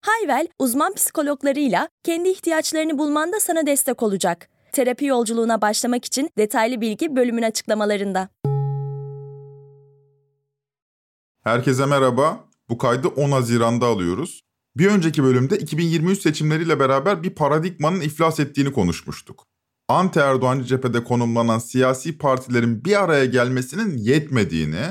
Hayvel, uzman psikologlarıyla kendi ihtiyaçlarını bulmanda sana destek olacak. Terapi yolculuğuna başlamak için detaylı bilgi bölümün açıklamalarında. Herkese merhaba. Bu kaydı 10 Haziran'da alıyoruz. Bir önceki bölümde 2023 seçimleriyle beraber bir paradigmanın iflas ettiğini konuşmuştuk. Anti Erdoğancı cephede konumlanan siyasi partilerin bir araya gelmesinin yetmediğini,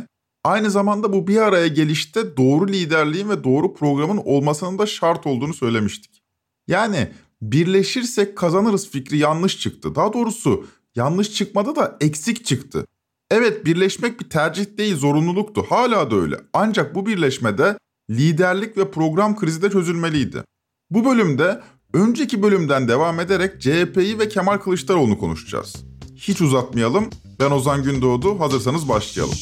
aynı zamanda bu bir araya gelişte doğru liderliğin ve doğru programın olmasının da şart olduğunu söylemiştik. Yani birleşirsek kazanırız fikri yanlış çıktı. Daha doğrusu yanlış çıkmadı da eksik çıktı. Evet birleşmek bir tercih değil zorunluluktu. Hala da öyle. Ancak bu birleşmede liderlik ve program krizi de çözülmeliydi. Bu bölümde önceki bölümden devam ederek CHP'yi ve Kemal Kılıçdaroğlu'nu konuşacağız. Hiç uzatmayalım. Ben Ozan Gündoğdu. Hazırsanız başlayalım.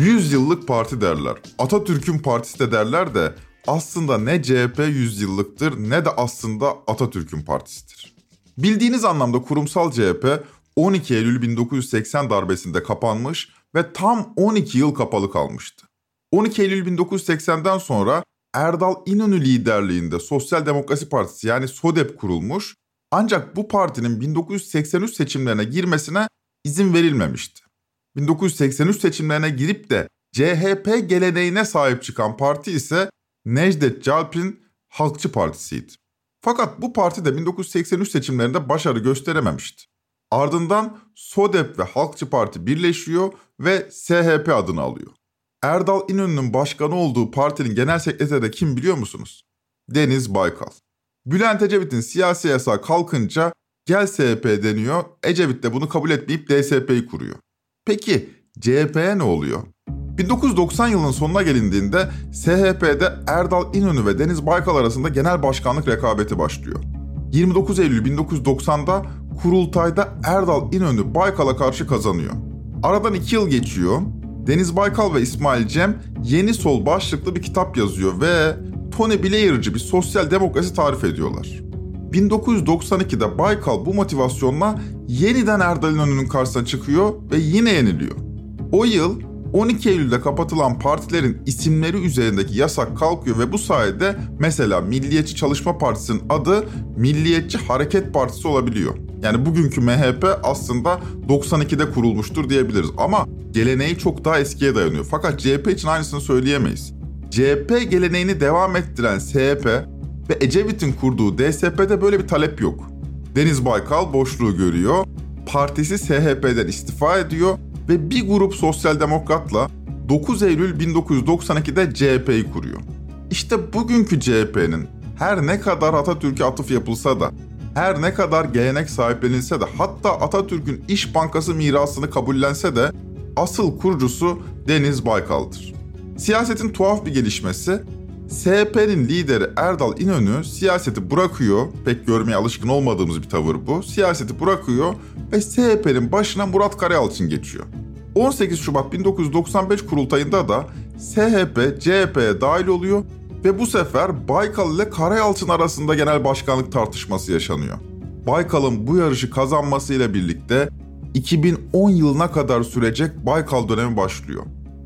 100 yıllık parti derler. Atatürk'ün partisi de derler de aslında ne CHP 100 yıllıktır ne de aslında Atatürk'ün partisidir. Bildiğiniz anlamda kurumsal CHP 12 Eylül 1980 darbesinde kapanmış ve tam 12 yıl kapalı kalmıştı. 12 Eylül 1980'den sonra Erdal İnönü liderliğinde Sosyal Demokrasi Partisi yani SODEP kurulmuş ancak bu partinin 1983 seçimlerine girmesine izin verilmemişti. 1983 seçimlerine girip de CHP geleneğine sahip çıkan parti ise Necdet Calp'in Halkçı Partisi'ydi. Fakat bu parti de 1983 seçimlerinde başarı gösterememişti. Ardından SODEP ve Halkçı Parti birleşiyor ve SHP adını alıyor. Erdal İnönü'nün başkanı olduğu partinin genel sekreteri de kim biliyor musunuz? Deniz Baykal. Bülent Ecevit'in siyasi yasağı kalkınca gel SHP deniyor. Ecevit de bunu kabul etmeyip DSP'yi kuruyor. Peki CHP'ye ne oluyor? 1990 yılının sonuna gelindiğinde SHP'de Erdal İnönü ve Deniz Baykal arasında genel başkanlık rekabeti başlıyor. 29 Eylül 1990'da kurultayda Erdal İnönü Baykal'a karşı kazanıyor. Aradan 2 yıl geçiyor. Deniz Baykal ve İsmail Cem Yeni Sol başlıklı bir kitap yazıyor ve Tony Blair'cı bir sosyal demokrasi tarif ediyorlar. 1992'de Baykal bu motivasyonla yeniden Erdal İnönü'nün karşısına çıkıyor ve yine yeniliyor. O yıl 12 Eylül'de kapatılan partilerin isimleri üzerindeki yasak kalkıyor ve bu sayede mesela Milliyetçi Çalışma Partisi'nin adı Milliyetçi Hareket Partisi olabiliyor. Yani bugünkü MHP aslında 92'de kurulmuştur diyebiliriz ama geleneği çok daha eskiye dayanıyor. Fakat CHP için aynısını söyleyemeyiz. CHP geleneğini devam ettiren SHP ve Ecevit'in kurduğu DSP'de böyle bir talep yok. Deniz Baykal boşluğu görüyor, partisi SHP'den istifa ediyor ve bir grup sosyal demokratla 9 Eylül 1992'de CHP'yi kuruyor. İşte bugünkü CHP'nin her ne kadar Atatürk'e atıf yapılsa da, her ne kadar gelenek sahiplenilse de, hatta Atatürk'ün İş Bankası mirasını kabullense de asıl kurucusu Deniz Baykal'dır. Siyasetin tuhaf bir gelişmesi, SHP'nin lideri Erdal İnönü siyaseti bırakıyor, pek görmeye alışkın olmadığımız bir tavır bu. Siyaseti bırakıyor ve SHP'nin başına Murat Karayalçın geçiyor. 18 Şubat 1995 kurultayında da SHP CHP'ye dahil oluyor ve bu sefer Baykal ile Karayalçın arasında genel başkanlık tartışması yaşanıyor. Baykal'ın bu yarışı kazanmasıyla birlikte 2010 yılına kadar sürecek Baykal dönemi başlıyor.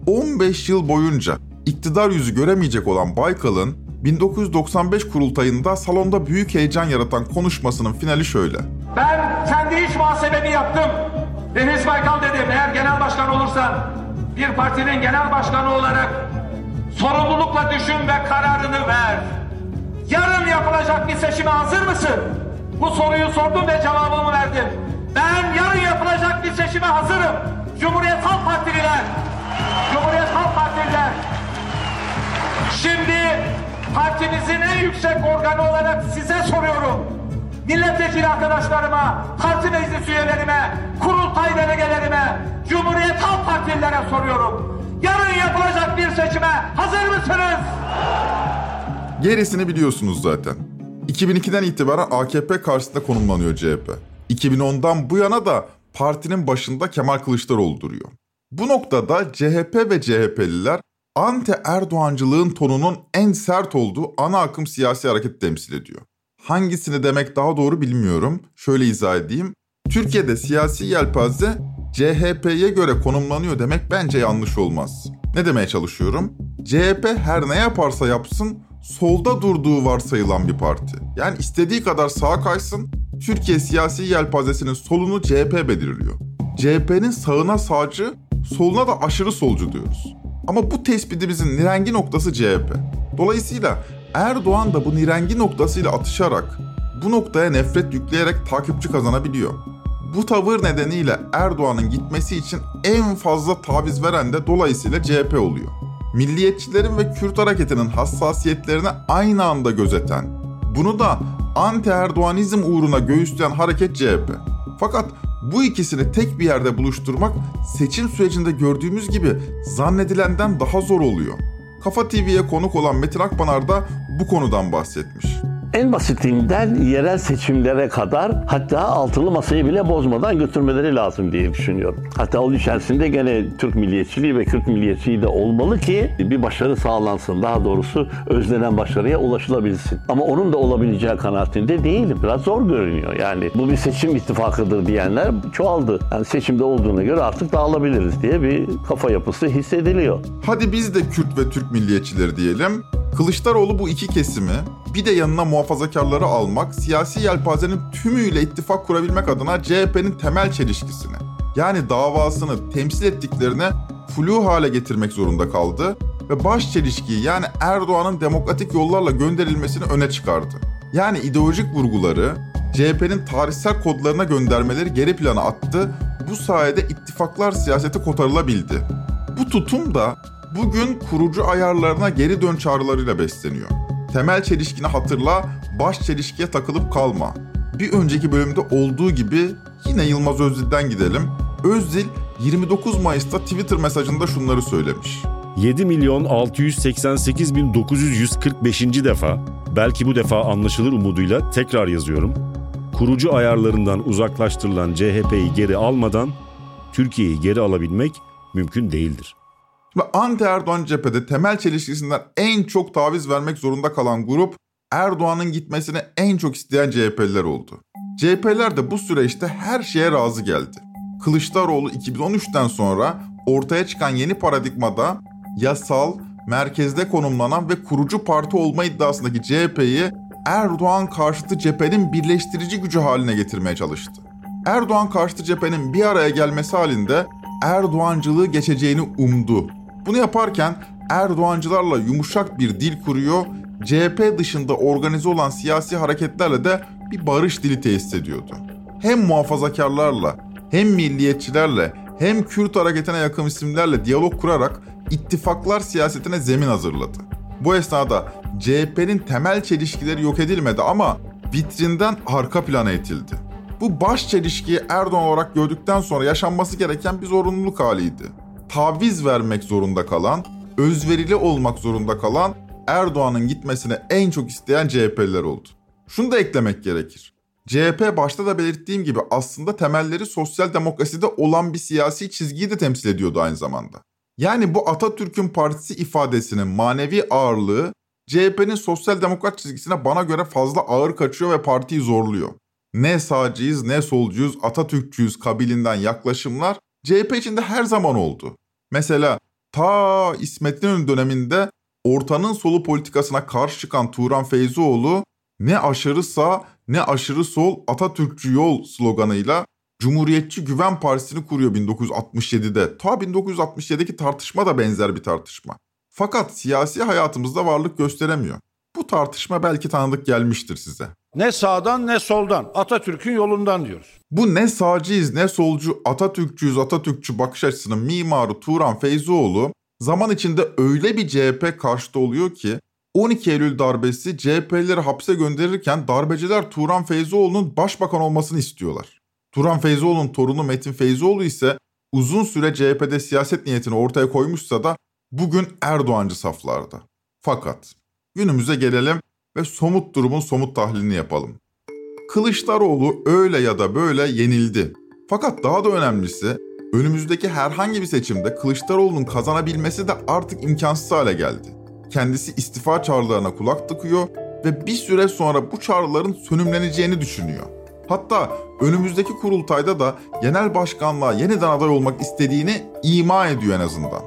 15 yıl boyunca iktidar yüzü göremeyecek olan Baykal'ın 1995 kurultayında salonda büyük heyecan yaratan konuşmasının finali şöyle. Ben kendi iş muhasebemi yaptım. Deniz Baykal dedim eğer genel başkan olursan bir partinin genel başkanı olarak sorumlulukla düşün ve kararını ver. Yarın yapılacak bir seçime hazır mısın? Bu soruyu sordum ve cevabımı verdim. Ben yarın yapılacak bir seçime hazırım. Cumhuriyet Halk Partililer, Cumhuriyet Halk Partililer. Şimdi partimizin en yüksek organı olarak size soruyorum milletvekili arkadaşlarıma, parti meclis üyelerime, kurultay delegelerime, Cumhuriyet Halk Partililere soruyorum. Yarın yapılacak bir seçime hazır mısınız? Gerisini biliyorsunuz zaten. 2002'den itibaren AKP karşısında konumlanıyor CHP. 2010'dan bu yana da partinin başında Kemal Kılıçdaroğlu duruyor. Bu noktada CHP ve CHP'liler anti Erdoğancılığın tonunun en sert olduğu ana akım siyasi hareket temsil ediyor. Hangisini demek daha doğru bilmiyorum. Şöyle izah edeyim. Türkiye'de siyasi yelpaze CHP'ye göre konumlanıyor demek bence yanlış olmaz. Ne demeye çalışıyorum? CHP her ne yaparsa yapsın solda durduğu varsayılan bir parti. Yani istediği kadar sağa kaysın, Türkiye siyasi yelpazesinin solunu CHP belirliyor. CHP'nin sağına sağcı, soluna da aşırı solcu diyoruz. Ama bu tespitimizin nirengi noktası CHP. Dolayısıyla Erdoğan da bu nirengi noktasıyla atışarak bu noktaya nefret yükleyerek takipçi kazanabiliyor. Bu tavır nedeniyle Erdoğan'ın gitmesi için en fazla taviz veren de dolayısıyla CHP oluyor. Milliyetçilerin ve Kürt hareketinin hassasiyetlerini aynı anda gözeten, bunu da anti-Erdoğanizm uğruna göğüsleyen hareket CHP. Fakat bu ikisini tek bir yerde buluşturmak seçim sürecinde gördüğümüz gibi zannedilenden daha zor oluyor. Kafa TV'ye konuk olan Metin Akpınar da bu konudan bahsetmiş. En basitinden yerel seçimlere kadar hatta altılı masayı bile bozmadan götürmeleri lazım diye düşünüyorum. Hatta onun içerisinde gene Türk milliyetçiliği ve Kürt milliyetçiliği de olmalı ki bir başarı sağlansın. Daha doğrusu özlenen başarıya ulaşılabilsin. Ama onun da olabileceği kanaatinde değilim. Biraz zor görünüyor. Yani bu bir seçim ittifakıdır diyenler çoğaldı. Yani seçimde olduğuna göre artık dağılabiliriz diye bir kafa yapısı hissediliyor. Hadi biz de Kürt ve Türk milliyetçileri diyelim. Kılıçdaroğlu bu iki kesimi bir de yanına muhafazakarları almak, siyasi yelpazenin tümüyle ittifak kurabilmek adına CHP'nin temel çelişkisini, yani davasını temsil ettiklerine flu hale getirmek zorunda kaldı ve baş çelişkiyi yani Erdoğan'ın demokratik yollarla gönderilmesini öne çıkardı. Yani ideolojik vurguları CHP'nin tarihsel kodlarına göndermeleri geri plana attı. Bu sayede ittifaklar siyaseti kotarılabildi. Bu tutum da bugün kurucu ayarlarına geri dön çağrılarıyla besleniyor. Temel çelişkini hatırla, baş çelişkiye takılıp kalma. Bir önceki bölümde olduğu gibi yine Yılmaz Özdil'den gidelim. Özdil 29 Mayıs'ta Twitter mesajında şunları söylemiş. 7 milyon 688 bin 945. defa, belki bu defa anlaşılır umuduyla tekrar yazıyorum. Kurucu ayarlarından uzaklaştırılan CHP'yi geri almadan Türkiye'yi geri alabilmek mümkün değildir. Ve anti Erdoğan cephede temel çelişkisinden en çok taviz vermek zorunda kalan grup Erdoğan'ın gitmesini en çok isteyen CHP'liler oldu. CHP'ler de bu süreçte her şeye razı geldi. Kılıçdaroğlu 2013'ten sonra ortaya çıkan yeni paradigmada yasal, merkezde konumlanan ve kurucu parti olma iddiasındaki CHP'yi Erdoğan karşıtı cephenin birleştirici gücü haline getirmeye çalıştı. Erdoğan karşıtı cephenin bir araya gelmesi halinde Erdoğancılığı geçeceğini umdu. Bunu yaparken Erdoğancılarla yumuşak bir dil kuruyor, CHP dışında organize olan siyasi hareketlerle de bir barış dili tesis ediyordu. Hem muhafazakarlarla, hem milliyetçilerle, hem Kürt hareketine yakın isimlerle diyalog kurarak ittifaklar siyasetine zemin hazırladı. Bu esnada CHP'nin temel çelişkileri yok edilmedi ama vitrinden arka plana itildi. Bu baş çelişkiyi Erdoğan olarak gördükten sonra yaşanması gereken bir zorunluluk haliydi. Taviz vermek zorunda kalan, özverili olmak zorunda kalan Erdoğan'ın gitmesini en çok isteyen CHP'liler oldu. Şunu da eklemek gerekir. CHP başta da belirttiğim gibi aslında temelleri sosyal demokraside olan bir siyasi çizgiyi de temsil ediyordu aynı zamanda. Yani bu Atatürk'ün partisi ifadesinin manevi ağırlığı CHP'nin sosyal demokrat çizgisine bana göre fazla ağır kaçıyor ve partiyi zorluyor. Ne sağcıyız ne solcuyuz, Atatürkçüyüz kabilinden yaklaşımlar CHP içinde her zaman oldu. Mesela ta İsmet İnönü döneminde ortanın solu politikasına karşı çıkan Turan Feyzioğlu ne aşırı sağ ne aşırı sol Atatürkçü yol sloganıyla Cumhuriyetçi Güven Partisi'ni kuruyor 1967'de. Ta 1967'deki tartışma da benzer bir tartışma. Fakat siyasi hayatımızda varlık gösteremiyor. Bu tartışma belki tanıdık gelmiştir size. Ne sağdan ne soldan Atatürk'ün yolundan diyoruz. Bu ne sağcıyız ne solcu Atatürkçüyüz Atatürkçü bakış açısının mimarı Turan Feyzioğlu zaman içinde öyle bir CHP karşıtı oluyor ki 12 Eylül darbesi CHP'lileri hapse gönderirken darbeciler Turan Feyzioğlu'nun başbakan olmasını istiyorlar. Turan Feyzioğlu'nun torunu Metin Feyzioğlu ise uzun süre CHP'de siyaset niyetini ortaya koymuşsa da bugün Erdoğancı saflarda. Fakat günümüze gelelim ve somut durumun somut tahlilini yapalım. Kılıçdaroğlu öyle ya da böyle yenildi. Fakat daha da önemlisi önümüzdeki herhangi bir seçimde Kılıçdaroğlu'nun kazanabilmesi de artık imkansız hale geldi. Kendisi istifa çağrılarına kulak tıkıyor ve bir süre sonra bu çağrıların sönümleneceğini düşünüyor. Hatta önümüzdeki kurultayda da genel başkanlığa yeniden aday olmak istediğini ima ediyor en azından.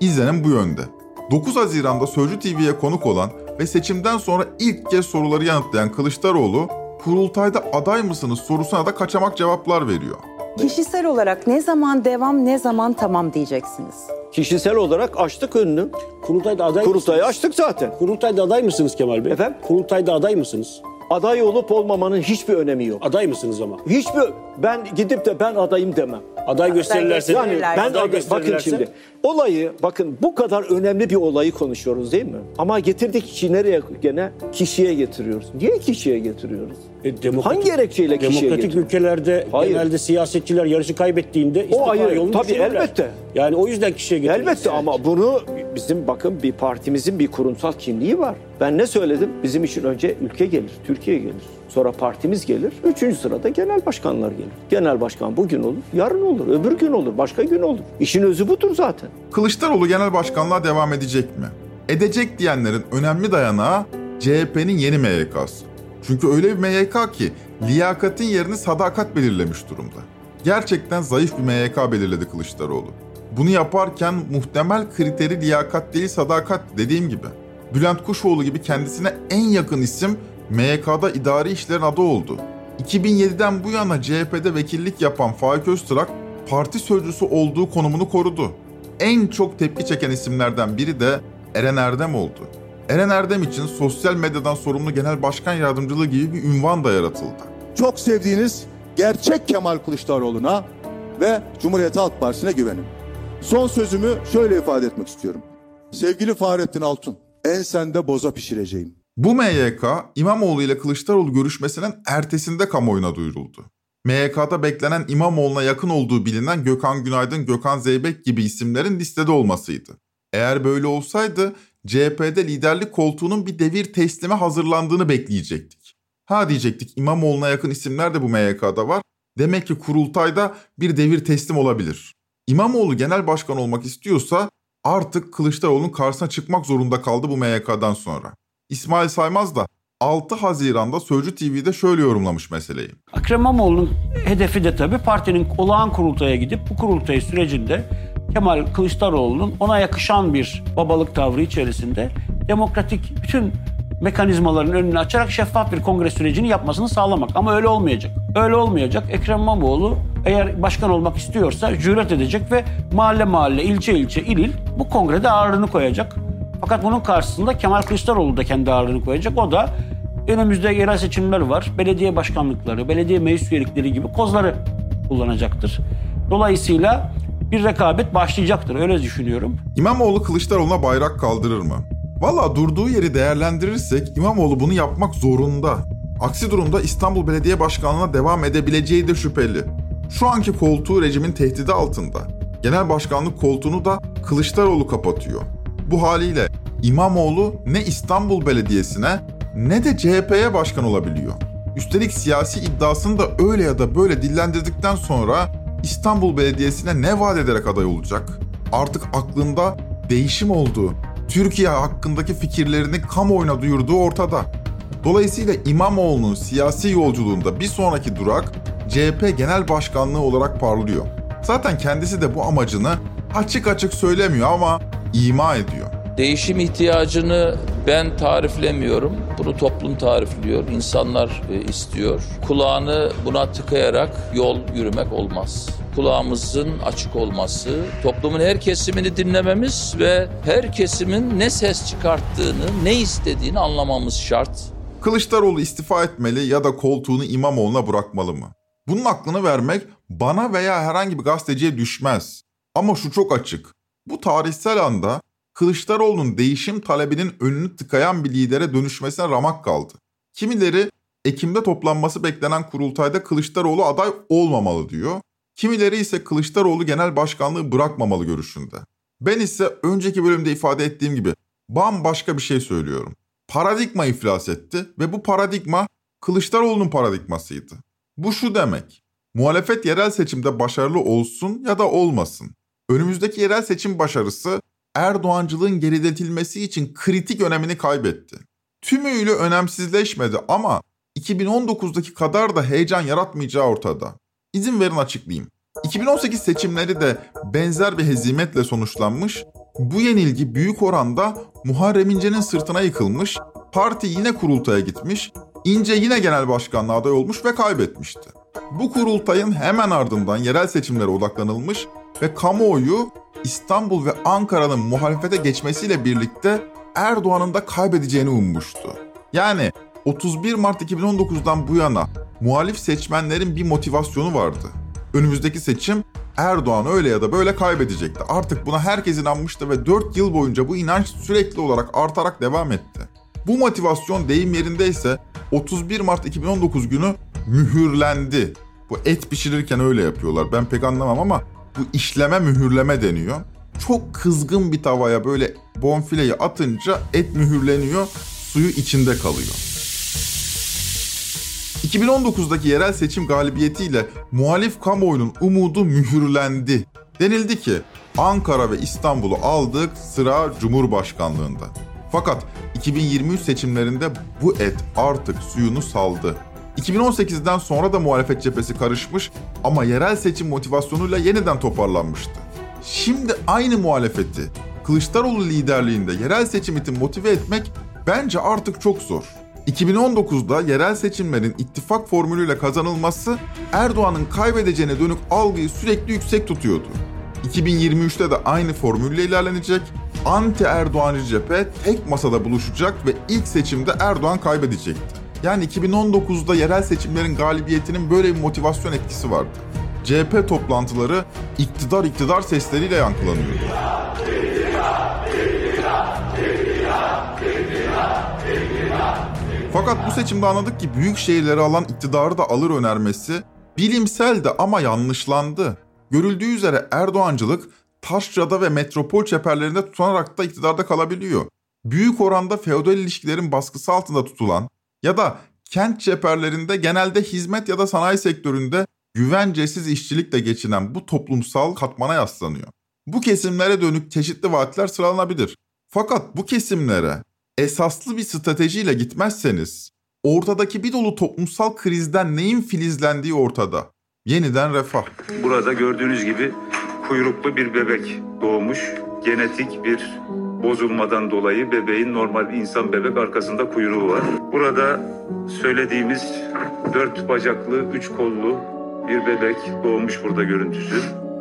İzlenim bu yönde. 9 Haziran'da Sözcü TV'ye konuk olan ve seçimden sonra ilk kez soruları yanıtlayan Kılıçdaroğlu, kurultayda aday mısınız sorusuna da kaçamak cevaplar veriyor. Kişisel olarak ne zaman devam ne zaman tamam diyeceksiniz. Kişisel olarak açtık önünü. Kurultayda aday Kurultayı mısınız? açtık zaten. Kurultayda aday mısınız Kemal Bey? Efendim? Kurultayda aday mısınız? Aday olup olmamanın hiçbir önemi yok. Aday mısınız ama? Hiçbir ben gidip de ben adayım demem. Aday gösterirlerse Yani ben Aday bakın şimdi olayı bakın bu kadar önemli bir olayı konuşuyoruz değil mi? Ama getirdik işi nereye gene kişiye getiriyoruz. Niye kişiye getiriyoruz? E, demokratik- Hangi gerekçeyle kişiye Demokratik ülkelerde Hayır. genelde siyasetçiler yarışı kaybettiğinde istifa ayrı. yolunu Tabii, düşünürler. elbette. Yani o yüzden kişiye getirilir. Elbette ama bunu bizim bakın bir partimizin bir kurumsal kimliği var. Ben ne söyledim? Bizim için önce ülke gelir, Türkiye gelir. Sonra partimiz gelir. Üçüncü sırada genel başkanlar gelir. Genel başkan bugün olur, yarın olur, öbür gün olur, başka gün olur. İşin özü budur zaten. Kılıçdaroğlu genel başkanlığa devam edecek mi? Edecek diyenlerin önemli dayanağı CHP'nin yeni MYK'sı. Çünkü öyle bir MYK ki liyakatin yerini sadakat belirlemiş durumda. Gerçekten zayıf bir MYK belirledi Kılıçdaroğlu. Bunu yaparken muhtemel kriteri liyakat değil sadakat dediğim gibi. Bülent Kuşoğlu gibi kendisine en yakın isim MYK'da idari işlerin adı oldu. 2007'den bu yana CHP'de vekillik yapan Faik Öztürk parti sözcüsü olduğu konumunu korudu. En çok tepki çeken isimlerden biri de Eren Erdem oldu. Eren Erdem için sosyal medyadan sorumlu genel başkan yardımcılığı gibi bir ünvan da yaratıldı. çok sevdiğiniz gerçek Kemal Kılıçdaroğlu'na ve Cumhuriyet Halk Partisi'ne güvenin. Son sözümü şöyle ifade etmek istiyorum. Sevgili Fahrettin Altun, ensende boza pişireceğim. Bu MYK İmamoğlu ile Kılıçdaroğlu görüşmesinin ertesinde kamuoyuna duyuruldu. MYK'da beklenen İmamoğlu'na yakın olduğu bilinen Gökhan Günaydın, Gökhan Zeybek gibi isimlerin listede olmasıydı. Eğer böyle olsaydı CHP'de liderlik koltuğunun bir devir teslime hazırlandığını bekleyecektik. Ha diyecektik İmamoğlu'na yakın isimler de bu MYK'da var. Demek ki kurultayda bir devir teslim olabilir. İmamoğlu genel başkan olmak istiyorsa artık Kılıçdaroğlu'nun karşısına çıkmak zorunda kaldı bu MYK'dan sonra. İsmail Saymaz da 6 Haziran'da Sözcü TV'de şöyle yorumlamış meseleyi. Ekrem İmamoğlu'nun hedefi de tabii partinin olağan kurultaya gidip bu kurultay sürecinde Kemal Kılıçdaroğlu'nun ona yakışan bir babalık tavrı içerisinde demokratik bütün mekanizmaların önünü açarak şeffaf bir kongre sürecini yapmasını sağlamak. Ama öyle olmayacak. Öyle olmayacak. Ekrem İmamoğlu eğer başkan olmak istiyorsa cüret edecek ve mahalle mahalle, ilçe ilçe, il il bu kongrede ağırlığını koyacak. Fakat bunun karşısında Kemal Kılıçdaroğlu da kendi ağırlığını koyacak. O da önümüzde yerel seçimler var. Belediye başkanlıkları, belediye meclis üyelikleri gibi kozları kullanacaktır. Dolayısıyla bir rekabet başlayacaktır. Öyle düşünüyorum. İmamoğlu Kılıçdaroğlu'na bayrak kaldırır mı? Valla durduğu yeri değerlendirirsek İmamoğlu bunu yapmak zorunda. Aksi durumda İstanbul Belediye Başkanlığı'na devam edebileceği de şüpheli. Şu anki koltuğu rejimin tehdidi altında. Genel başkanlık koltuğunu da Kılıçdaroğlu kapatıyor. Bu haliyle İmamoğlu ne İstanbul Belediyesi'ne ne de CHP'ye başkan olabiliyor. Üstelik siyasi iddiasını da öyle ya da böyle dillendirdikten sonra İstanbul Belediyesi'ne ne vaat ederek aday olacak? Artık aklında değişim olduğu, Türkiye hakkındaki fikirlerini kamuoyuna duyurduğu ortada. Dolayısıyla İmamoğlu'nun siyasi yolculuğunda bir sonraki durak CHP Genel Başkanlığı olarak parlıyor. Zaten kendisi de bu amacını açık açık söylemiyor ama ima ediyor. Değişim ihtiyacını ben tariflemiyorum. Bunu toplum tarifliyor. İnsanlar e, istiyor. Kulağını buna tıkayarak yol yürümek olmaz. Kulağımızın açık olması, toplumun her kesimini dinlememiz ve her kesimin ne ses çıkarttığını, ne istediğini anlamamız şart. Kılıçdaroğlu istifa etmeli ya da koltuğunu İmamoğlu'na bırakmalı mı? Bunun aklını vermek bana veya herhangi bir gazeteciye düşmez. Ama şu çok açık. Bu tarihsel anda Kılıçdaroğlu'nun değişim talebinin önünü tıkayan bir lidere dönüşmesine ramak kaldı. Kimileri Ekim'de toplanması beklenen kurultayda Kılıçdaroğlu aday olmamalı diyor. Kimileri ise Kılıçdaroğlu genel başkanlığı bırakmamalı görüşünde. Ben ise önceki bölümde ifade ettiğim gibi bambaşka bir şey söylüyorum. Paradigma iflas etti ve bu paradigma Kılıçdaroğlu'nun paradigmasıydı. Bu şu demek. Muhalefet yerel seçimde başarılı olsun ya da olmasın. Önümüzdeki yerel seçim başarısı Erdoğancılığın geriletilmesi için kritik önemini kaybetti. Tümüyle önemsizleşmedi ama 2019'daki kadar da heyecan yaratmayacağı ortada. İzin verin açıklayayım. 2018 seçimleri de benzer bir hezimetle sonuçlanmış. Bu yenilgi büyük oranda Muharrem İnce'nin sırtına yıkılmış. Parti yine kurultaya gitmiş. İnce yine genel başkanlığa aday olmuş ve kaybetmişti. Bu kurultayın hemen ardından yerel seçimlere odaklanılmış ve kamuoyu İstanbul ve Ankara'nın muhalefete geçmesiyle birlikte Erdoğan'ın da kaybedeceğini ummuştu. Yani 31 Mart 2019'dan bu yana muhalif seçmenlerin bir motivasyonu vardı. Önümüzdeki seçim Erdoğan öyle ya da böyle kaybedecekti. Artık buna herkes inanmıştı ve 4 yıl boyunca bu inanç sürekli olarak artarak devam etti. Bu motivasyon deyim yerindeyse 31 Mart 2019 günü mühürlendi. Bu et pişirirken öyle yapıyorlar. Ben pek anlamam ama bu işleme mühürleme deniyor. Çok kızgın bir tavaya böyle bonfileyi atınca et mühürleniyor, suyu içinde kalıyor. 2019'daki yerel seçim galibiyetiyle muhalif kamuoyunun umudu mühürlendi. Denildi ki Ankara ve İstanbul'u aldık sıra Cumhurbaşkanlığında. Fakat 2023 seçimlerinde bu et artık suyunu saldı. 2018'den sonra da muhalefet cephesi karışmış ama yerel seçim motivasyonuyla yeniden toparlanmıştı. Şimdi aynı muhalefeti Kılıçdaroğlu liderliğinde yerel seçim için motive etmek bence artık çok zor. 2019'da yerel seçimlerin ittifak formülüyle kazanılması Erdoğan'ın kaybedeceğine dönük algıyı sürekli yüksek tutuyordu. 2023'te de aynı formülle ilerlenecek. Anti Erdoğancı cephe tek masada buluşacak ve ilk seçimde Erdoğan kaybedecekti. Yani 2019'da yerel seçimlerin galibiyetinin böyle bir motivasyon etkisi vardı. CHP toplantıları iktidar iktidar sesleriyle yankılanıyordu. Fakat bu seçimde anladık ki büyük şehirleri alan iktidarı da alır önermesi bilimseldi ama yanlışlandı. Görüldüğü üzere Erdoğancılık taşrada ve metropol çeperlerinde tutunarak da iktidarda kalabiliyor. Büyük oranda feodal ilişkilerin baskısı altında tutulan ya da kent çeperlerinde genelde hizmet ya da sanayi sektöründe güvencesiz işçilikle geçinen bu toplumsal katmana yaslanıyor. Bu kesimlere dönük çeşitli vaatler sıralanabilir. Fakat bu kesimlere esaslı bir stratejiyle gitmezseniz ortadaki bir dolu toplumsal krizden neyin filizlendiği ortada. Yeniden refah. Burada gördüğünüz gibi kuyruklu bir bebek doğmuş. Genetik bir bozulmadan dolayı bebeğin normal insan bebek arkasında kuyruğu var. Burada söylediğimiz dört bacaklı, üç kollu bir bebek doğmuş burada görüntüsü.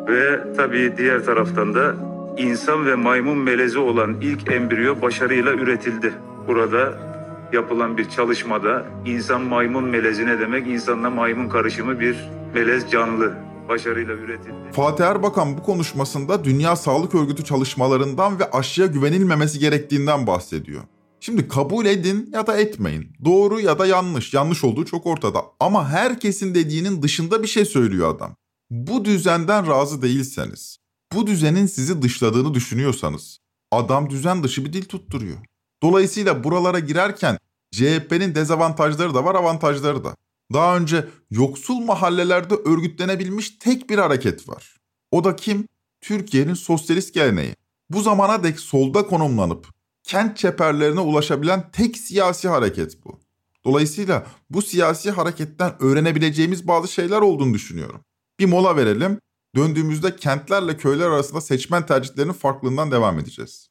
Ve tabii diğer taraftan da insan ve maymun melezi olan ilk embriyo başarıyla üretildi. Burada yapılan bir çalışmada insan maymun melezi ne demek? İnsanla maymun karışımı bir melez canlı başarıyla üretildi. Fatih Erbakan bu konuşmasında Dünya Sağlık Örgütü çalışmalarından ve aşıya güvenilmemesi gerektiğinden bahsediyor. Şimdi kabul edin ya da etmeyin. Doğru ya da yanlış. Yanlış olduğu çok ortada. Ama herkesin dediğinin dışında bir şey söylüyor adam. Bu düzenden razı değilseniz, bu düzenin sizi dışladığını düşünüyorsanız, adam düzen dışı bir dil tutturuyor. Dolayısıyla buralara girerken CHP'nin dezavantajları da var, avantajları da. Daha önce yoksul mahallelerde örgütlenebilmiş tek bir hareket var. O da kim? Türkiye'nin sosyalist geleneği. Bu zamana dek solda konumlanıp kent çeperlerine ulaşabilen tek siyasi hareket bu. Dolayısıyla bu siyasi hareketten öğrenebileceğimiz bazı şeyler olduğunu düşünüyorum. Bir mola verelim. Döndüğümüzde kentlerle köyler arasında seçmen tercihlerinin farklılığından devam edeceğiz.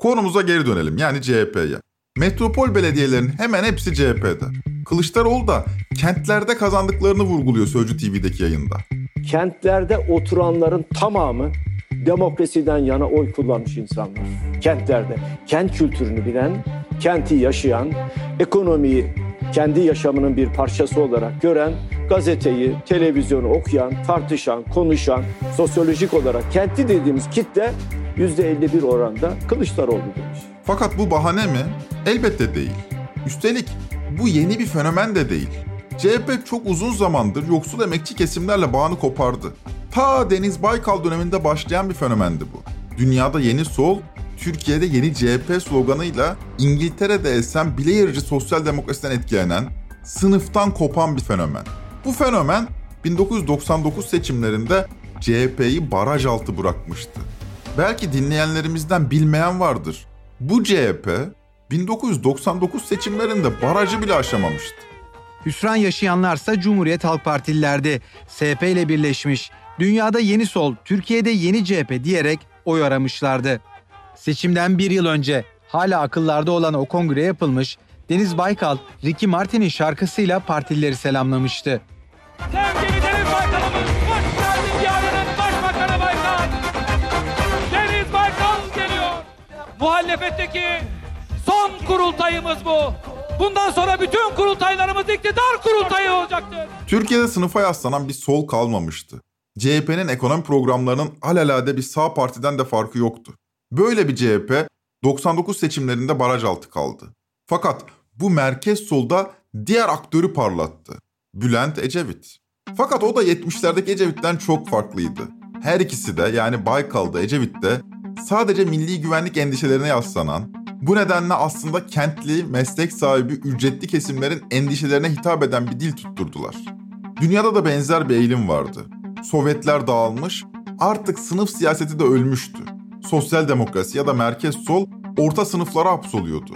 Konumuza geri dönelim yani CHP'ye. Metropol belediyelerin hemen hepsi CHP'de. Kılıçdaroğlu da kentlerde kazandıklarını vurguluyor Sözcü TV'deki yayında. Kentlerde oturanların tamamı demokrasiden yana oy kullanmış insanlar. Kentlerde kent kültürünü bilen, kenti yaşayan, ekonomiyi kendi yaşamının bir parçası olarak gören, gazeteyi, televizyonu okuyan, tartışan, konuşan, sosyolojik olarak kenti dediğimiz kitle %51 oranda Kılıçdaroğlu demiş. Fakat bu bahane mi? Elbette değil. Üstelik bu yeni bir fenomen de değil. CHP çok uzun zamandır yoksul emekçi kesimlerle bağını kopardı. Ta Deniz Baykal döneminde başlayan bir fenomendi bu. Dünyada yeni sol, Türkiye'de yeni CHP sloganıyla İngiltere'de esen Blair'ci sosyal demokrasiden etkilenen, sınıftan kopan bir fenomen. Bu fenomen 1999 seçimlerinde CHP'yi baraj altı bırakmıştı. Belki dinleyenlerimizden bilmeyen vardır. Bu CHP 1999 seçimlerinde barajı bile aşamamıştı. Hüsran yaşayanlarsa Cumhuriyet Halk Partililerde SP ile birleşmiş, dünyada yeni sol, Türkiye'de yeni CHP diyerek oy aramışlardı. Seçimden bir yıl önce hala akıllarda olan o kongre yapılmış, Deniz Baykal, Ricky Martin'in şarkısıyla partilileri selamlamıştı. Sevgili Deniz Muhalefetteki son kurultayımız bu. Bundan sonra bütün kurultaylarımız iktidar kurultayı olacaktır. Türkiye'de sınıfa yaslanan bir sol kalmamıştı. CHP'nin ekonomi programlarının alelade bir sağ partiden de farkı yoktu. Böyle bir CHP 99 seçimlerinde baraj altı kaldı. Fakat bu merkez solda diğer aktörü parlattı. Bülent Ecevit. Fakat o da 70'lerdeki Ecevit'ten çok farklıydı. Her ikisi de yani Baykal'da Ecevit'te sadece milli güvenlik endişelerine yaslanan, bu nedenle aslında kentli, meslek sahibi, ücretli kesimlerin endişelerine hitap eden bir dil tutturdular. Dünyada da benzer bir eğilim vardı. Sovyetler dağılmış, artık sınıf siyaseti de ölmüştü. Sosyal demokrasi ya da merkez sol orta sınıflara hapsoluyordu.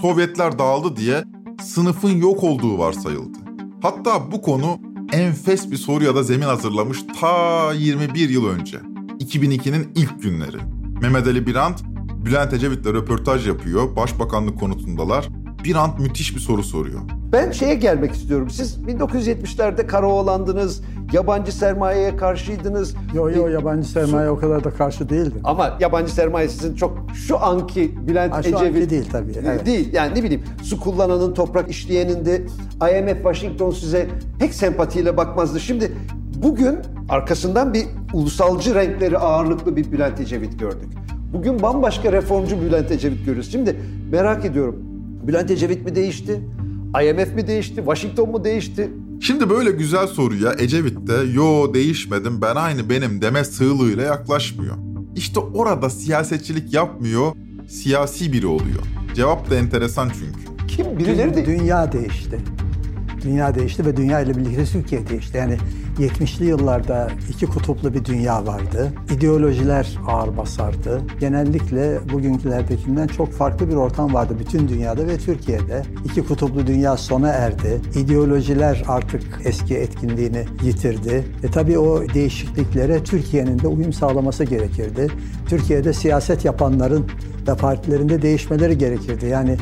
Sovyetler dağıldı diye sınıfın yok olduğu varsayıldı. Hatta bu konu enfes bir soru ya da zemin hazırlamış ta 21 yıl önce. 2002'nin ilk günleri. Mehmet Ali Birant, Bülent Ecevit'le röportaj yapıyor. Başbakanlık konutundalar. Birant müthiş bir soru soruyor. Ben şeye gelmek istiyorum. Siz 1970'lerde Karaoğlan'dınız, yabancı sermayeye karşıydınız. Yok yok yabancı sermaye o kadar da karşı değildim. Ama yabancı sermaye sizin çok şu anki Bülent Ha, şu Ecevit anki değil tabii, evet. Değil yani ne bileyim su kullananın toprak işleyenin de IMF Washington size pek sempatiyle bakmazdı. Şimdi bugün arkasından bir ulusalcı renkleri ağırlıklı bir Bülent Ecevit gördük. Bugün bambaşka reformcu Bülent Ecevit görüyoruz. Şimdi merak ediyorum. Bülent Ecevit mi değişti? IMF mi değişti? Washington mu değişti? Şimdi böyle güzel soruya Ecevit de yo değişmedim ben aynı benim deme sığlığıyla yaklaşmıyor. İşte orada siyasetçilik yapmıyor, siyasi biri oluyor. Cevap da enteresan çünkü. Kim? Birileri de... Dünya değişti. Dünya değişti ve dünya ile birlikte Türkiye değişti. Yani 70'li yıllarda iki kutuplu bir dünya vardı. İdeolojiler ağır basardı. Genellikle bugünkülerdekinden çok farklı bir ortam vardı bütün dünyada ve Türkiye'de. İki kutuplu dünya sona erdi. İdeolojiler artık eski etkinliğini yitirdi. E tabii o değişikliklere Türkiye'nin de uyum sağlaması gerekirdi. Türkiye'de siyaset yapanların ve partilerinde değişmeleri gerekirdi. Yani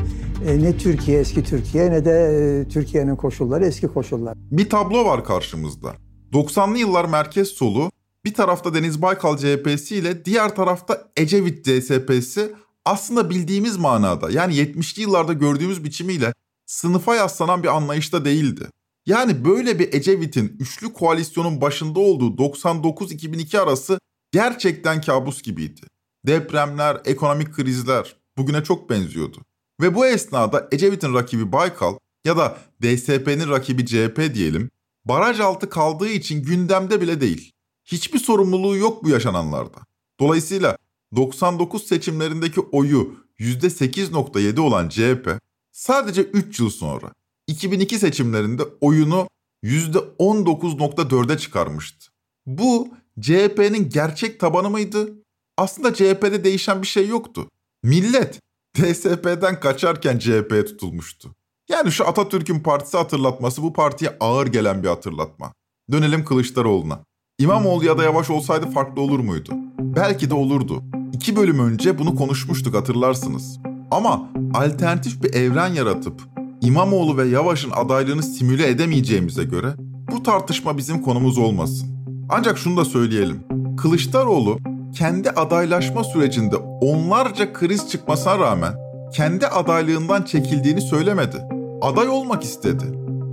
e, ne Türkiye eski Türkiye ne de e, Türkiye'nin koşulları eski koşullar. Bir tablo var karşımızda. 90'lı yıllar merkez solu, bir tarafta Deniz Baykal CHP'si ile diğer tarafta Ecevit CSP'si aslında bildiğimiz manada yani 70'li yıllarda gördüğümüz biçimiyle sınıfa yaslanan bir anlayışta değildi. Yani böyle bir Ecevit'in üçlü koalisyonun başında olduğu 99-2002 arası gerçekten kabus gibiydi. Depremler, ekonomik krizler bugüne çok benziyordu. Ve bu esnada Ecevit'in rakibi Baykal ya da DSP'nin rakibi CHP diyelim, baraj altı kaldığı için gündemde bile değil. Hiçbir sorumluluğu yok bu yaşananlarda. Dolayısıyla 99 seçimlerindeki oyu %8.7 olan CHP sadece 3 yıl sonra 2002 seçimlerinde oyunu %19.4'e çıkarmıştı. Bu CHP'nin gerçek tabanı mıydı? Aslında CHP'de değişen bir şey yoktu. Millet DSP'den kaçarken CHP'ye tutulmuştu. Yani şu Atatürk'ün partisi hatırlatması bu partiye ağır gelen bir hatırlatma. Dönelim Kılıçdaroğlu'na. İmamoğlu ya da Yavaş olsaydı farklı olur muydu? Belki de olurdu. İki bölüm önce bunu konuşmuştuk hatırlarsınız. Ama alternatif bir evren yaratıp İmamoğlu ve Yavaş'ın adaylığını simüle edemeyeceğimize göre bu tartışma bizim konumuz olmasın. Ancak şunu da söyleyelim. Kılıçdaroğlu kendi adaylaşma sürecinde onlarca kriz çıkmasına rağmen kendi adaylığından çekildiğini söylemedi. Aday olmak istedi.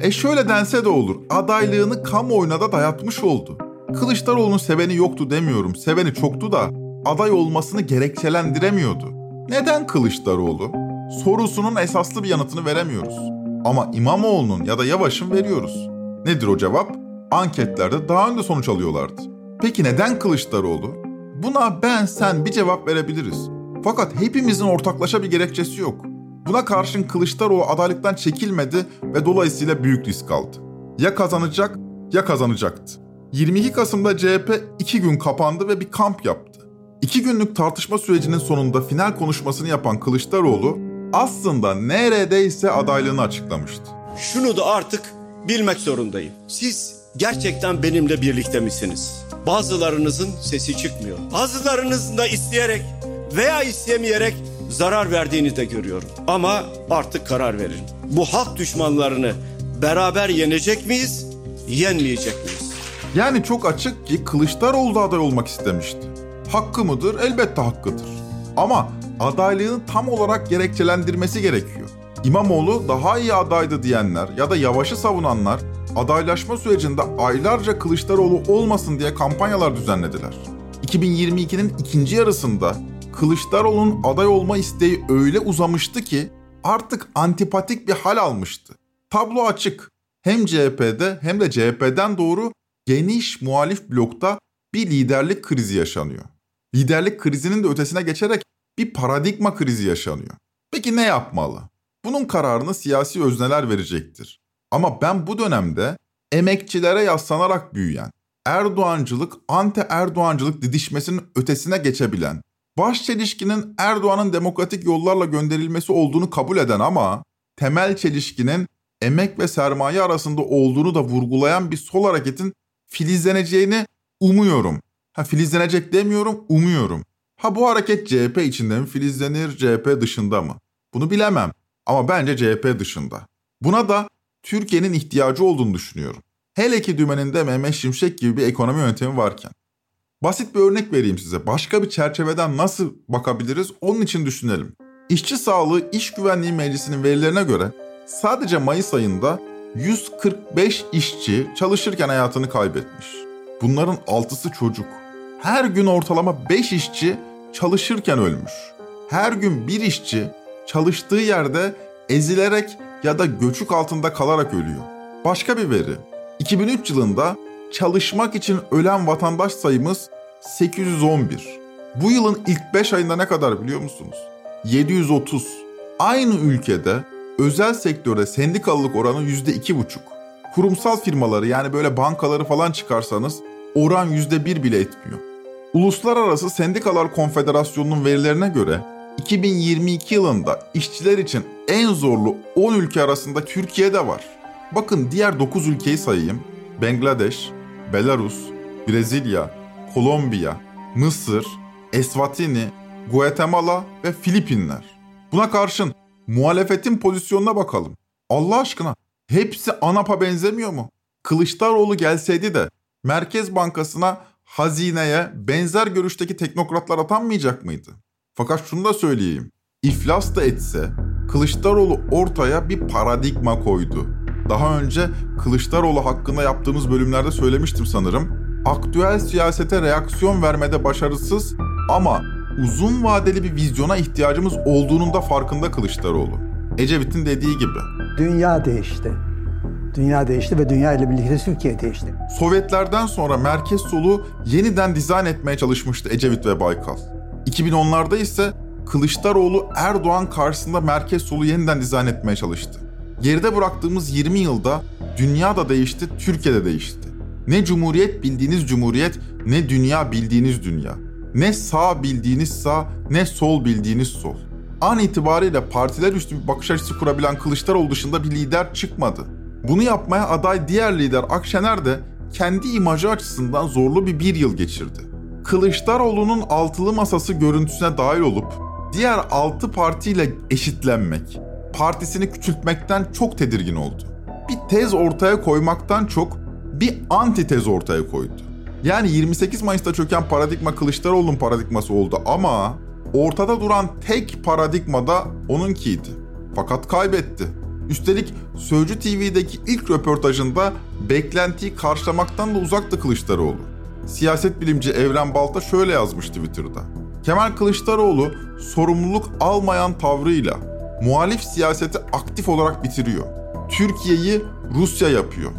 E şöyle dense de olur. Adaylığını kamuoyuna da dayatmış oldu. Kılıçdaroğlu'nun seveni yoktu demiyorum. Seveni çoktu da aday olmasını gerekçelendiremiyordu. Neden Kılıçdaroğlu? Sorusunun esaslı bir yanıtını veremiyoruz. Ama İmamoğlu'nun ya da Yavaş'ın veriyoruz. Nedir o cevap? Anketlerde daha önde sonuç alıyorlardı. Peki neden Kılıçdaroğlu? Buna ben sen bir cevap verebiliriz. Fakat hepimizin ortaklaşa bir gerekçesi yok. Buna karşın Kılıçdaroğlu adaylıktan çekilmedi ve dolayısıyla büyük risk aldı. Ya kazanacak ya kazanacaktı. 22 Kasım'da CHP iki gün kapandı ve bir kamp yaptı. İki günlük tartışma sürecinin sonunda final konuşmasını yapan Kılıçdaroğlu aslında neredeyse adaylığını açıklamıştı. Şunu da artık bilmek zorundayım. Siz gerçekten benimle birlikte misiniz? Bazılarınızın sesi çıkmıyor. Bazılarınızın da isteyerek veya istemeyerek zarar verdiğini de görüyorum. Ama artık karar verin. Bu halk düşmanlarını beraber yenecek miyiz, yenmeyecek miyiz? Yani çok açık ki Kılıçdaroğlu da aday olmak istemişti. Hakkı mıdır? Elbette hakkıdır. Ama adaylığını tam olarak gerekçelendirmesi gerekiyor. İmamoğlu daha iyi adaydı diyenler ya da Yavaş'ı savunanlar adaylaşma sürecinde aylarca Kılıçdaroğlu olmasın diye kampanyalar düzenlediler. 2022'nin ikinci yarısında Kılıçdaroğlu'nun aday olma isteği öyle uzamıştı ki artık antipatik bir hal almıştı. Tablo açık. Hem CHP'de hem de CHP'den doğru geniş muhalif blokta bir liderlik krizi yaşanıyor. Liderlik krizinin de ötesine geçerek bir paradigma krizi yaşanıyor. Peki ne yapmalı? Bunun kararını siyasi özneler verecektir. Ama ben bu dönemde emekçilere yaslanarak büyüyen, Erdoğancılık, anti Erdoğancılık didişmesinin ötesine geçebilen, baş çelişkinin Erdoğan'ın demokratik yollarla gönderilmesi olduğunu kabul eden ama temel çelişkinin emek ve sermaye arasında olduğunu da vurgulayan bir sol hareketin filizleneceğini umuyorum. Ha filizlenecek demiyorum, umuyorum. Ha bu hareket CHP içinde mi filizlenir, CHP dışında mı? Bunu bilemem ama bence CHP dışında. Buna da Türkiye'nin ihtiyacı olduğunu düşünüyorum. Hele ki dümeninde Mehmet Şimşek gibi bir ekonomi yöntemi varken. Basit bir örnek vereyim size. Başka bir çerçeveden nasıl bakabiliriz onun için düşünelim. İşçi Sağlığı İş Güvenliği Meclisi'nin verilerine göre sadece Mayıs ayında 145 işçi çalışırken hayatını kaybetmiş. Bunların 6'sı çocuk. Her gün ortalama 5 işçi çalışırken ölmüş. Her gün bir işçi çalıştığı yerde ezilerek ya da göçük altında kalarak ölüyor. Başka bir veri. 2003 yılında çalışmak için ölen vatandaş sayımız 811. Bu yılın ilk 5 ayında ne kadar biliyor musunuz? 730. Aynı ülkede özel sektörde sendikalılık oranı %2,5. Kurumsal firmaları yani böyle bankaları falan çıkarsanız oran %1 bile etmiyor. Uluslararası Sendikalar Konfederasyonu'nun verilerine göre 2022 yılında işçiler için en zorlu 10 ülke arasında Türkiye'de var. Bakın diğer 9 ülkeyi sayayım. Bangladeş, Belarus, Brezilya, Kolombiya, Mısır, Eswatini, Guatemala ve Filipinler. Buna karşın muhalefetin pozisyonuna bakalım. Allah aşkına hepsi ANAP'a benzemiyor mu? Kılıçdaroğlu gelseydi de Merkez Bankası'na, hazineye benzer görüşteki teknokratlar atanmayacak mıydı? Fakat şunu da söyleyeyim. İflas da etse Kılıçdaroğlu ortaya bir paradigma koydu. Daha önce Kılıçdaroğlu hakkında yaptığımız bölümlerde söylemiştim sanırım. Aktüel siyasete reaksiyon vermede başarısız ama uzun vadeli bir vizyona ihtiyacımız olduğunun da farkında Kılıçdaroğlu. Ecevit'in dediği gibi. Dünya değişti. Dünya değişti ve dünya ile birlikte Türkiye değişti. Sovyetlerden sonra merkez solu yeniden dizayn etmeye çalışmıştı Ecevit ve Baykal. 2010'larda ise Kılıçdaroğlu Erdoğan karşısında merkez solu yeniden dizayn etmeye çalıştı. Geride bıraktığımız 20 yılda dünya da değişti, Türkiye de değişti. Ne cumhuriyet bildiğiniz cumhuriyet, ne dünya bildiğiniz dünya. Ne sağ bildiğiniz sağ, ne sol bildiğiniz sol. An itibariyle partiler üstü bir bakış açısı kurabilen Kılıçdaroğlu dışında bir lider çıkmadı. Bunu yapmaya aday diğer lider Akşener de kendi imajı açısından zorlu bir bir yıl geçirdi. Kılıçdaroğlu'nun altılı masası görüntüsüne dahil olup diğer altı partiyle eşitlenmek, partisini küçültmekten çok tedirgin oldu. Bir tez ortaya koymaktan çok bir antitez ortaya koydu. Yani 28 Mayıs'ta çöken paradigma Kılıçdaroğlu'nun paradigması oldu ama ortada duran tek paradigma da onunkiydi. Fakat kaybetti. Üstelik Sözcü TV'deki ilk röportajında beklentiyi karşılamaktan da uzaktı Kılıçdaroğlu. Siyaset bilimci Evren Balta şöyle yazmış Twitter'da. Kemal Kılıçdaroğlu sorumluluk almayan tavrıyla muhalif siyaseti aktif olarak bitiriyor. Türkiye'yi Rusya yapıyor.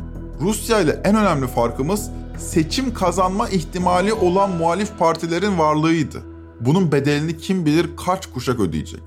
Rusya ile en önemli farkımız seçim kazanma ihtimali olan muhalif partilerin varlığıydı. Bunun bedelini kim bilir kaç kuşak ödeyecek.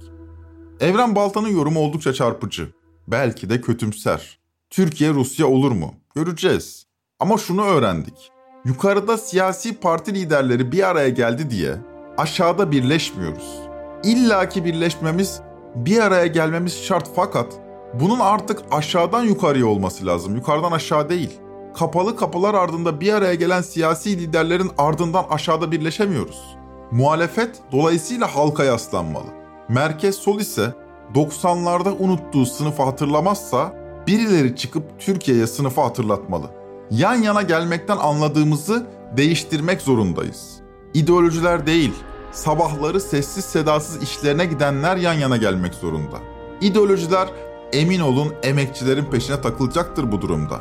Evren Baltan'ın yorumu oldukça çarpıcı. Belki de kötümser. Türkiye Rusya olur mu? Göreceğiz. Ama şunu öğrendik. Yukarıda siyasi parti liderleri bir araya geldi diye aşağıda birleşmiyoruz. İlla ki birleşmemiz, bir araya gelmemiz şart fakat bunun artık aşağıdan yukarıya olması lazım. Yukarıdan aşağı değil. Kapalı kapılar ardında bir araya gelen siyasi liderlerin ardından aşağıda birleşemiyoruz. Muhalefet dolayısıyla halka yaslanmalı. Merkez sol ise 90'larda unuttuğu sınıfı hatırlamazsa birileri çıkıp Türkiye'ye sınıfı hatırlatmalı. Yan yana gelmekten anladığımızı değiştirmek zorundayız. İdeolojiler değil, sabahları sessiz sedasız işlerine gidenler yan yana gelmek zorunda. İdeolojiler emin olun emekçilerin peşine takılacaktır bu durumda.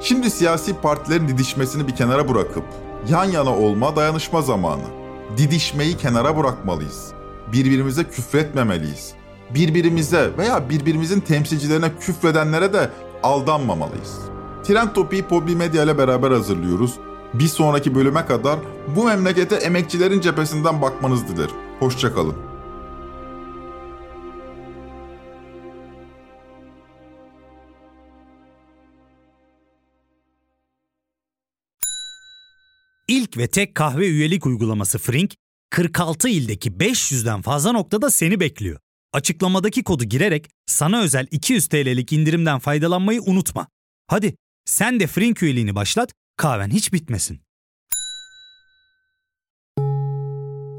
Şimdi siyasi partilerin didişmesini bir kenara bırakıp yan yana olma dayanışma zamanı. Didişmeyi kenara bırakmalıyız. Birbirimize küfretmemeliyiz. Birbirimize veya birbirimizin temsilcilerine küfredenlere de aldanmamalıyız. Trend Topi'yi Podbi Medya ile beraber hazırlıyoruz. Bir sonraki bölüme kadar bu memlekete emekçilerin cephesinden bakmanız dilerim. Hoşçakalın. İlk ve tek kahve üyelik uygulaması Frink, 46 ildeki 500'den fazla noktada seni bekliyor. Açıklamadaki kodu girerek sana özel 200 TL'lik indirimden faydalanmayı unutma. Hadi sen de Frink üyeliğini başlat, kahven hiç bitmesin.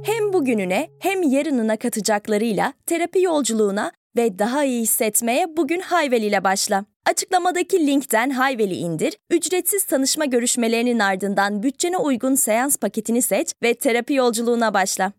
Hem bugününe hem yarınına katacaklarıyla terapi yolculuğuna ve daha iyi hissetmeye bugün Hayvel ile başla. Açıklamadaki linkten Hayvel'i indir, ücretsiz tanışma görüşmelerinin ardından bütçene uygun seans paketini seç ve terapi yolculuğuna başla.